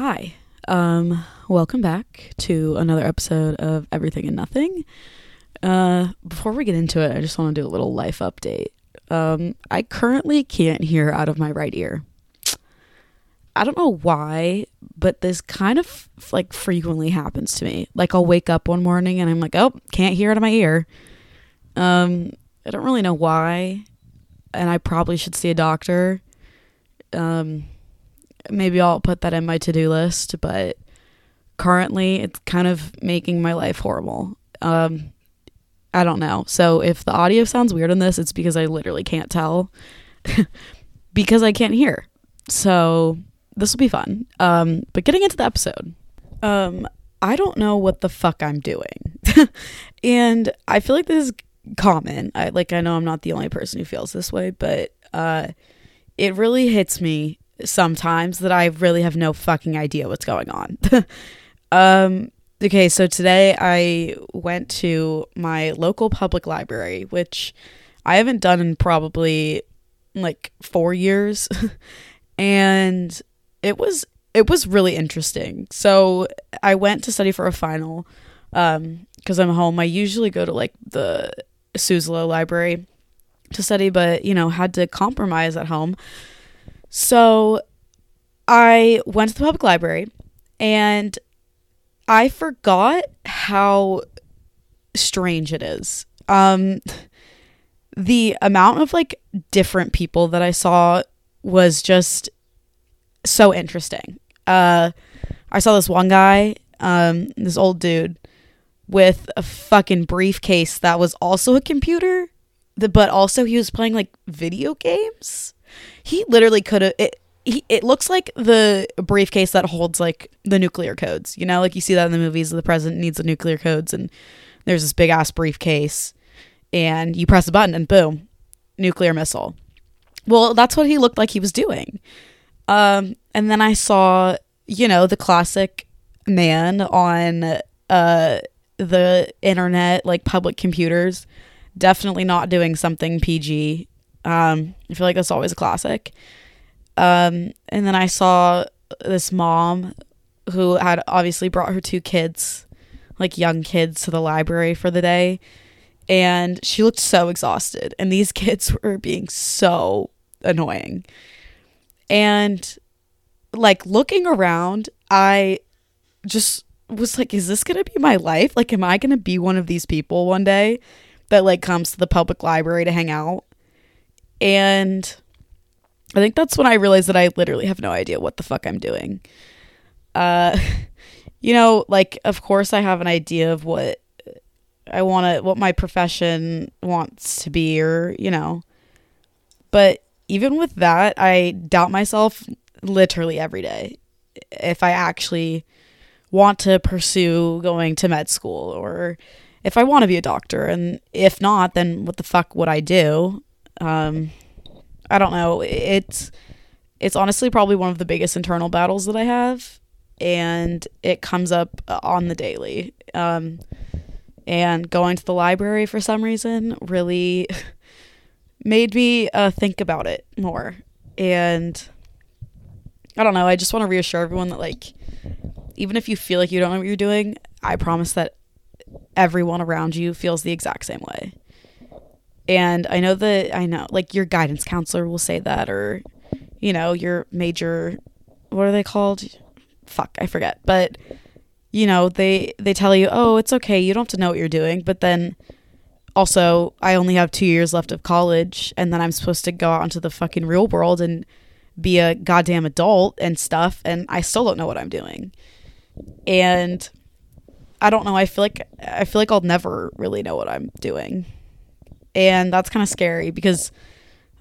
Hi. Um, welcome back to another episode of Everything and Nothing. Uh, before we get into it, I just want to do a little life update. Um, I currently can't hear out of my right ear. I don't know why, but this kind of like frequently happens to me. Like I'll wake up one morning and I'm like, "Oh, can't hear out of my ear." Um, I don't really know why, and I probably should see a doctor. Um, maybe I'll put that in my to-do list, but currently it's kind of making my life horrible. Um, I don't know. So if the audio sounds weird in this, it's because I literally can't tell because I can't hear. So this will be fun. Um, but getting into the episode, um, I don't know what the fuck I'm doing, and I feel like this is common. I like I know I'm not the only person who feels this way, but uh, it really hits me sometimes that I really have no fucking idea what's going on. um, okay, so today I went to my local public library, which I haven't done in probably like four years, and it was it was really interesting. So I went to study for a final um because I'm home. I usually go to like the Suzzallo library to study, but you know, had to compromise at home. So I went to the public library and I forgot how strange it is. Um the amount of like different people that I saw was just so interesting. Uh, I saw this one guy, um, this old dude, with a fucking briefcase that was also a computer, but also he was playing like video games. He literally could have. It, he, it looks like the briefcase that holds like the nuclear codes. You know, like you see that in the movies. The president needs the nuclear codes, and there's this big ass briefcase, and you press a button, and boom, nuclear missile. Well, that's what he looked like he was doing. Um, and then I saw, you know, the classic man on uh, the internet, like public computers, definitely not doing something PG. Um, I feel like that's always a classic. Um, and then I saw this mom who had obviously brought her two kids, like young kids, to the library for the day. And she looked so exhausted. And these kids were being so annoying. And like looking around, I just was like, is this going to be my life? Like, am I going to be one of these people one day that like comes to the public library to hang out? And I think that's when I realized that I literally have no idea what the fuck I'm doing. Uh, you know, like, of course, I have an idea of what I want to, what my profession wants to be, or, you know, but even with that, I doubt myself literally every day if I actually want to pursue going to med school or if I want to be a doctor. And if not, then what the fuck would I do? Um, I don't know. It's it's honestly probably one of the biggest internal battles that I have, and it comes up on the daily. Um, and going to the library for some reason really made me uh, think about it more. And I don't know, I just want to reassure everyone that, like, even if you feel like you don't know what you're doing, I promise that everyone around you feels the exact same way. And I know that, I know, like, your guidance counselor will say that, or, you know, your major, what are they called? Fuck, I forget. But, you know, they, they tell you, oh, it's okay, you don't have to know what you're doing. But then, also I only have two years left of college and then I'm supposed to go out into the fucking real world and be a goddamn adult and stuff and I still don't know what I'm doing. And I don't know, I feel like I feel like I'll never really know what I'm doing. And that's kind of scary because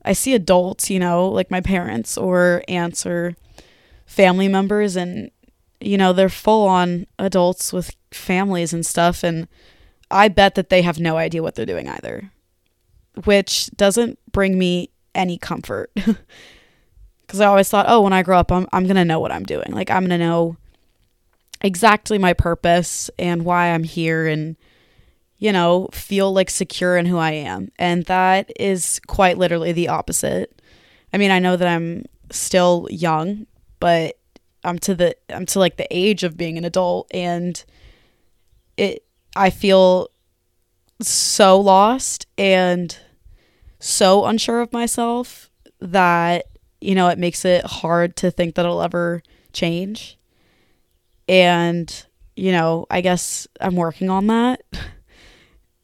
I see adults, you know, like my parents or aunts or family members and you know, they're full on adults with families and stuff and I bet that they have no idea what they're doing either, which doesn't bring me any comfort. Because I always thought, oh, when I grow up, I'm, I'm going to know what I'm doing. Like, I'm going to know exactly my purpose and why I'm here and, you know, feel like secure in who I am. And that is quite literally the opposite. I mean, I know that I'm still young, but I'm to the I'm to like the age of being an adult and it I feel so lost and so unsure of myself that you know it makes it hard to think that it'll ever change and you know i guess i'm working on that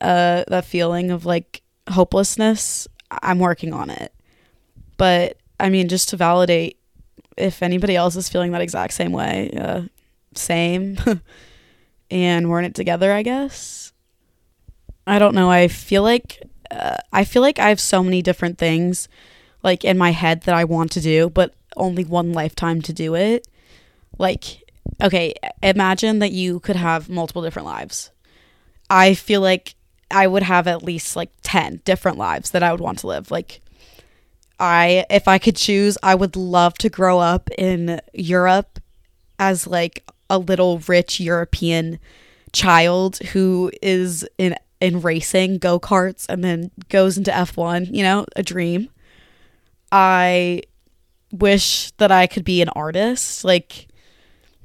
uh that feeling of like hopelessness i'm working on it. But i mean just to validate if anybody else is feeling that exact same way uh same and we're in it together i guess i don't know. I feel like uh, i feel like i have so many different things like in my head that i want to do but only one lifetime to do it. Like okay, imagine that you could have multiple different lives. I feel like I would have at least like 10 different lives that I would want to live. Like I if I could choose, I would love to grow up in Europe as like a little rich European child who is in in racing go-karts and then goes into F1, you know, a dream. I wish that I could be an artist. Like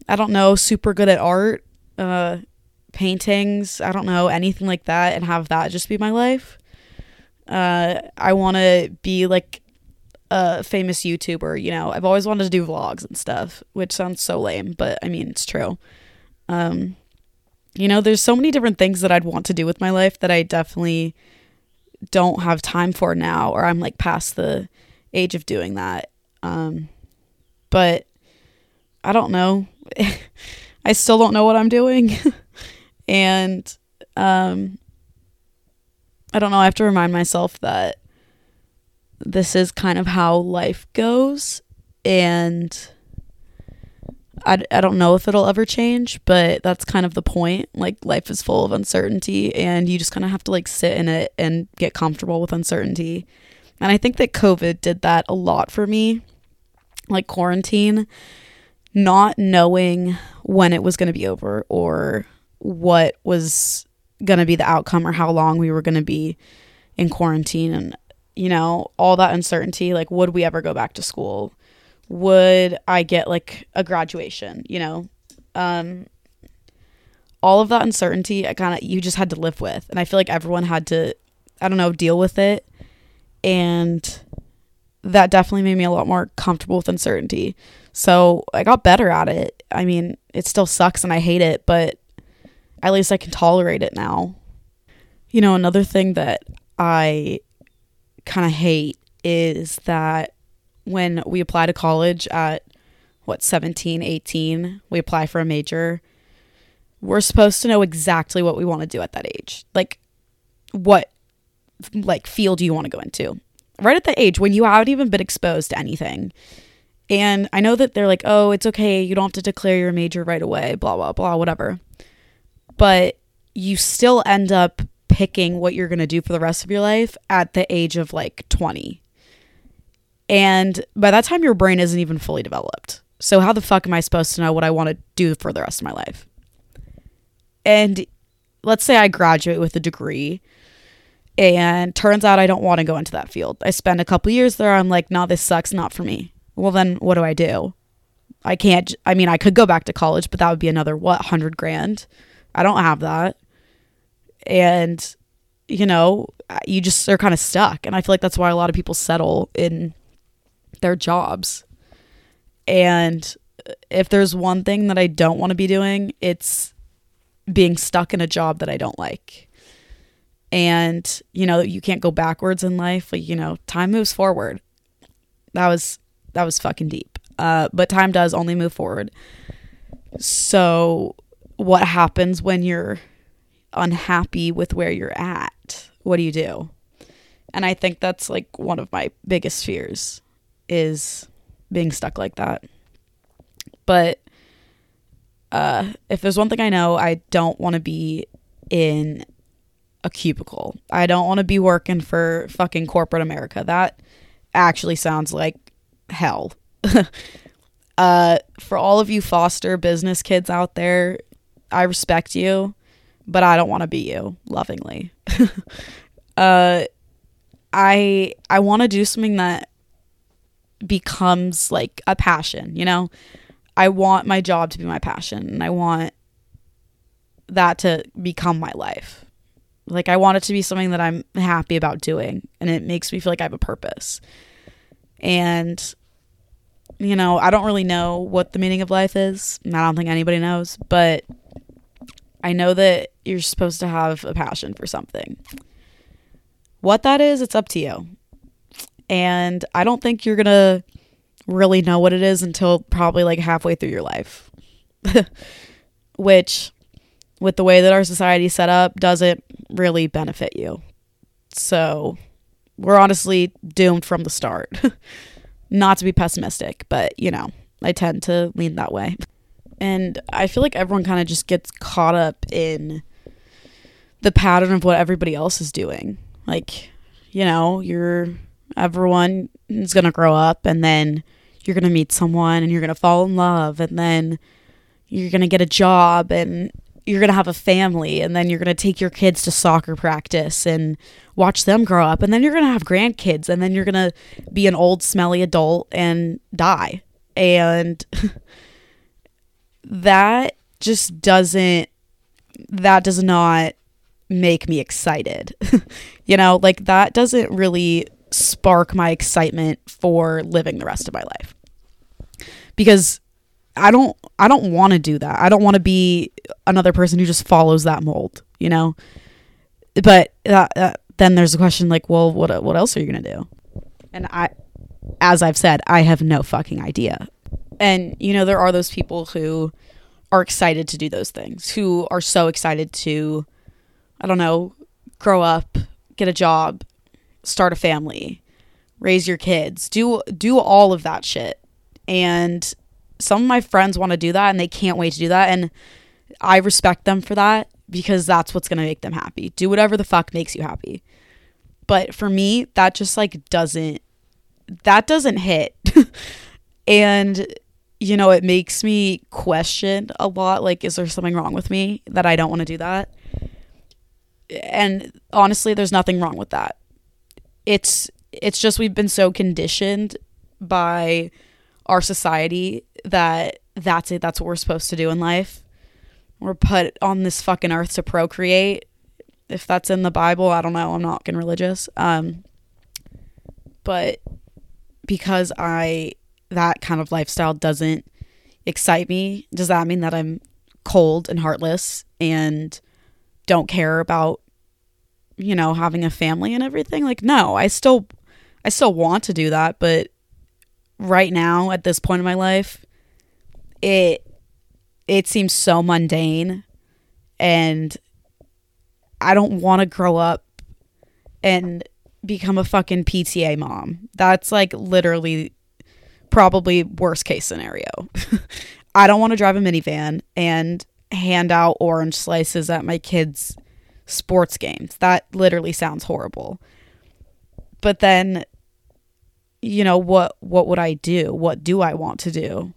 I don't know, super good at art, uh, paintings, I don't know, anything like that, and have that just be my life. Uh, I want to be like a famous YouTuber, you know. I've always wanted to do vlogs and stuff, which sounds so lame, but I mean, it's true. Um, you know, there's so many different things that I'd want to do with my life that I definitely don't have time for now, or I'm like past the age of doing that. Um, but I don't know. I still don't know what I'm doing. and um I don't know, I have to remind myself that this is kind of how life goes and I, I don't know if it'll ever change, but that's kind of the point. Like life is full of uncertainty and you just kind of have to like sit in it and get comfortable with uncertainty. And I think that COVID did that a lot for me. Like quarantine not knowing when it was going to be over or what was going to be the outcome or how long we were going to be in quarantine and you know all that uncertainty like would we ever go back to school? Would i get like a graduation you know? Um all of that uncertainty i kind of you just had to live with. And i feel like everyone had to i don't know deal with it. And that definitely made me a lot more comfortable with uncertainty. So I got better at it. I mean, it still sucks and I hate it, but at least I can tolerate it now. You know, another thing that I kind of hate is that when we apply to college at what 17, 18, we apply for a major. We're supposed to know exactly what we want to do at that age. Like what like field do you want to go into? Right at that age when you haven't even been exposed to anything and I know that they're like, oh, it's okay. You don't have to declare your major right away, blah, blah, blah, whatever. But you still end up picking what you're going to do for the rest of your life at the age of like 20. And by that time, your brain isn't even fully developed. So, how the fuck am I supposed to know what I want to do for the rest of my life? And let's say I graduate with a degree and turns out I don't want to go into that field. I spend a couple years there. I'm like, no, this sucks, not for me well, then what do I do? I can't, I mean, I could go back to college, but that would be another, what, 100 grand? I don't have that. And, you know, you just are kind of stuck. And I feel like that's why a lot of people settle in their jobs. And if there's one thing that I don't want to be doing, it's being stuck in a job that I don't like. And, you know, you can't go backwards in life. Like, you know, time moves forward. That was that was fucking deep. Uh, but time does only move forward. So, what happens when you're unhappy with where you're at? What do you do? And I think that's like one of my biggest fears is being stuck like that. But uh, if there's one thing I know, I don't want to be in a cubicle. I don't want to be working for fucking corporate America. That actually sounds like hell. uh, for all of you foster business kids out there, I respect you, but I don't want to be you lovingly. uh, I I want to do something that becomes like a passion, you know? I want my job to be my passion and I want that to become my life. Like I want it to be something that I'm happy about doing and it makes me feel like I have a purpose. And you know, I don't really know what the meaning of life is. I don't think anybody knows, but I know that you're supposed to have a passion for something. What that is, it's up to you. And I don't think you're going to really know what it is until probably like halfway through your life. Which, with the way that our society set up, doesn't really benefit you. So, we're honestly doomed from the start. Not to be pessimistic, but you know, I tend to lean that way. And I feel like everyone kind of just gets caught up in the pattern of what everybody else is doing. Like, you know, you're everyone is going to grow up and then you're going to meet someone and you're going to fall in love and then you're going to get a job and you're going to have a family and then you're going to take your kids to soccer practice and watch them grow up and then you're going to have grandkids and then you're going to be an old smelly adult and die. And that just doesn't that does not make me excited. you know, like that doesn't really spark my excitement for living the rest of my life. Because I don't I don't want to do that. I don't want to be another person who just follows that mold, you know? But uh, uh, then there's a question like, well, what what else are you going to do? And I as I've said, I have no fucking idea. And you know, there are those people who are excited to do those things, who are so excited to I don't know, grow up, get a job, start a family, raise your kids, do do all of that shit. And some of my friends want to do that and they can't wait to do that and I respect them for that because that's what's going to make them happy. Do whatever the fuck makes you happy. But for me, that just like doesn't that doesn't hit. and you know, it makes me question a lot like is there something wrong with me that I don't want to do that? And honestly, there's nothing wrong with that. It's it's just we've been so conditioned by our society that that's it that's what we're supposed to do in life we're put on this fucking earth to procreate if that's in the bible i don't know i'm not fucking religious um but because i that kind of lifestyle doesn't excite me does that mean that i'm cold and heartless and don't care about you know having a family and everything like no i still i still want to do that but right now at this point in my life, it it seems so mundane and I don't want to grow up and become a fucking PTA mom. That's like literally probably worst case scenario. I don't want to drive a minivan and hand out orange slices at my kids' sports games. That literally sounds horrible. But then you know what what would i do what do i want to do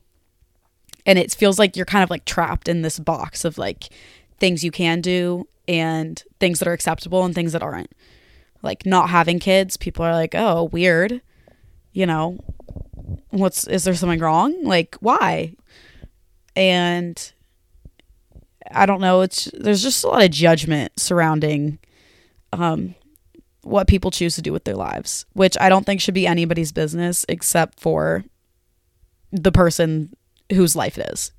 and it feels like you're kind of like trapped in this box of like things you can do and things that are acceptable and things that aren't like not having kids people are like oh weird you know what's is there something wrong? Like why? And i don't know. It's there's just a lot of judgment surrounding um what people choose to do with their lives, which I don't think should be anybody's business except for the person whose life it is.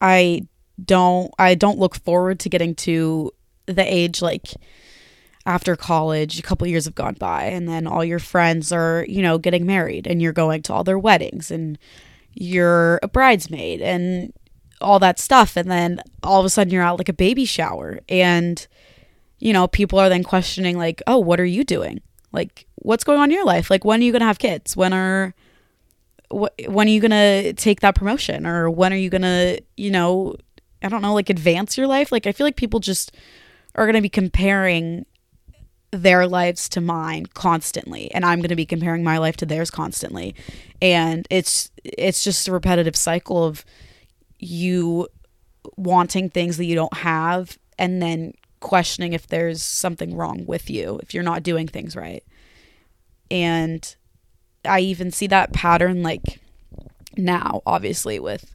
I don't I don't look forward to getting to the age like after college, a couple years have gone by and then all your friends are, you know, getting married and you're going to all their weddings and you're a bridesmaid and all that stuff and then all of a sudden you're at like a baby shower and you know, people are then questioning, like, oh, what are you doing? Like, what's going on in your life? Like, when are you going to have kids? When are, wh- when are you going to take that promotion? Or when are you going to, you know, I don't know, like advance your life? Like, I feel like people just are going to be comparing their lives to mine constantly and i'm going to be comparing my life to theirs constantly and it's it's just a repetitive cycle of you wanting things that you don't have and then questioning if there's something wrong with you, if you're not doing things right. And I even see that pattern like now, obviously, with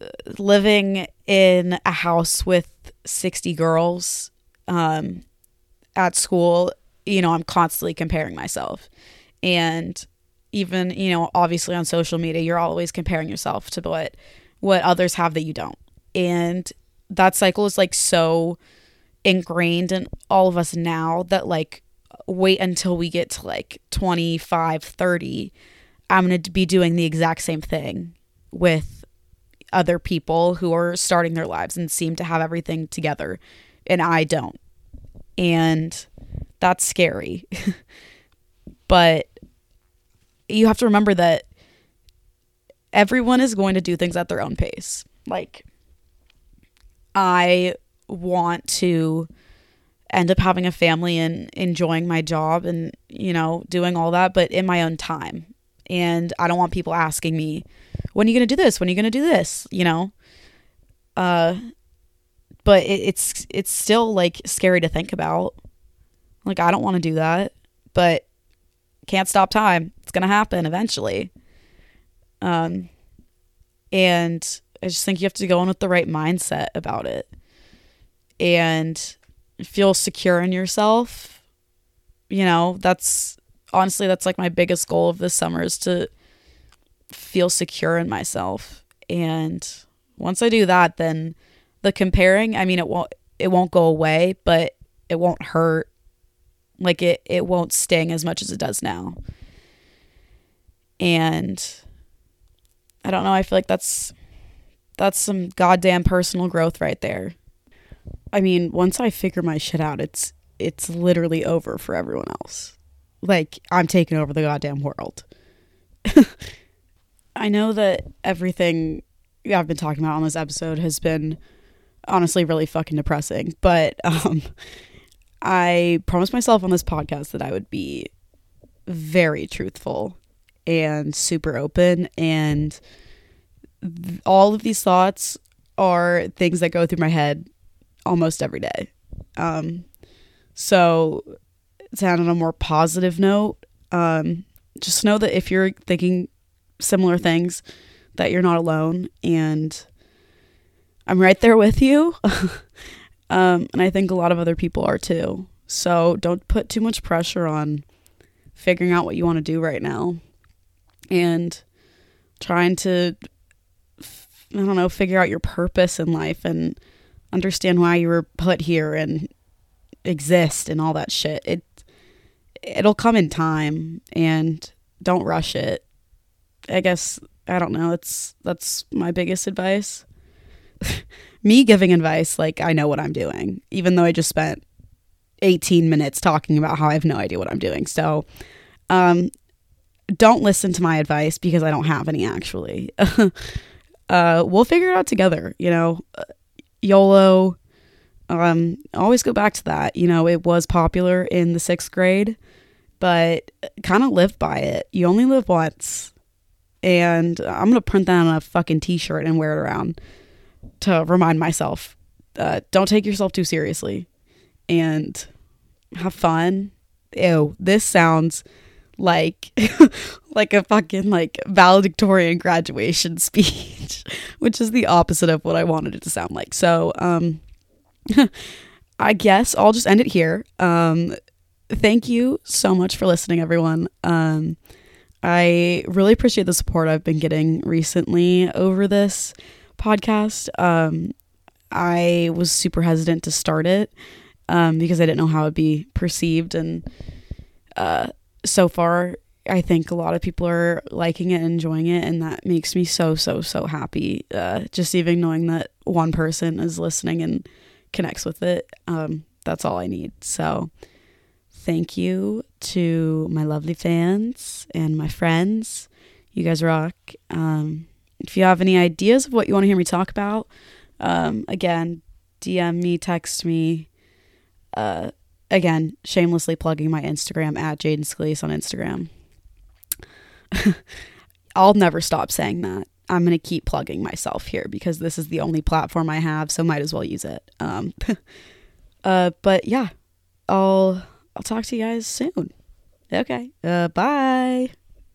uh, living in a house with 60 girls um, at school, you know, I'm constantly comparing myself. And even, you know, obviously on social media, you're always comparing yourself to what what others have that you don't. And that cycle is like so ingrained in all of us now that like wait until we get to like 25, 30, I'm going to be doing the exact same thing with other people who are starting their lives and seem to have everything together and I don't. And that's scary. but you have to remember that everyone is going to do things at their own pace. Like I want to end up having a family and enjoying my job and you know doing all that but in my own time and i don't want people asking me when are you going to do this when are you going to do this you know uh but it, it's it's still like scary to think about like i don't want to do that but can't stop time it's to happen eventually um and i just think you have to go in with the right mindset about it and feel secure in yourself. You know, that's honestly that's like my biggest goal of this summer is to feel secure in myself. And once I do that, then the comparing, I mean it won't it won't go away, but it won't hurt. Like it it won't sting as much as it does now. And I don't know, I feel like that's that's some goddamn personal growth right there. I mean, once I figure my shit out, it's it's literally over for everyone else. Like I'm taking over the goddamn world. I know that everything I've been talking about on this episode has been honestly really fucking depressing, but um I promised myself on this podcast that I would be very truthful and super open and th- all of these thoughts are things that go through my head almost every day. Um, so to end on a more positive note, um, just know that if you're thinking similar things, that you're not alone, and I'm right there with you. um, and I think a lot of other people are too. So don't put too much pressure on figuring out what you want to do right now, and trying to, I don't know, figure out your purpose in life and understand why you were put here and exist and all that shit. It it'll come in time and don't rush it. I guess I don't know. It's that's my biggest advice. Me giving advice like I know what I'm doing, even though I just spent 18 minutes talking about how I have no idea what I'm doing. So, um, don't listen to my advice because I don't have any actually. uh, we'll figure it out together. You know, YOLO. Um, always go back to that. You know, it was popular in the sixth grade, but kind of live by it. You only live once. And I'm going to print that on a fucking t shirt and wear it around to remind myself uh, don't take yourself too seriously and have fun. Ew, this sounds like like a fucking like valedictorian graduation speech which is the opposite of what i wanted it to sound like. So um i guess i'll just end it here. Um thank you so much for listening everyone. Um i really appreciate the support i've been getting recently over this podcast um i was super hesitant to start it um because i didn't know how it'd be perceived and uh so far I think a lot of people are liking it and enjoying it, and that makes me so, so, so happy. Uh, just even knowing that one person is listening and connects with it, um, that's all I need. So, thank you to my lovely fans and my friends. You guys rock. Um, if you have any ideas of what you want to hear me talk about, um, again, DM me, text me. Uh, again, shamelessly plugging my Instagram at Jaden Scalise on Instagram. I'll never stop saying that. I'm going to keep plugging myself here because this is the only platform I have, so might as well use it. Um, uh, but yeah, I'll I'll talk to you guys soon. Okay. Uh, bye.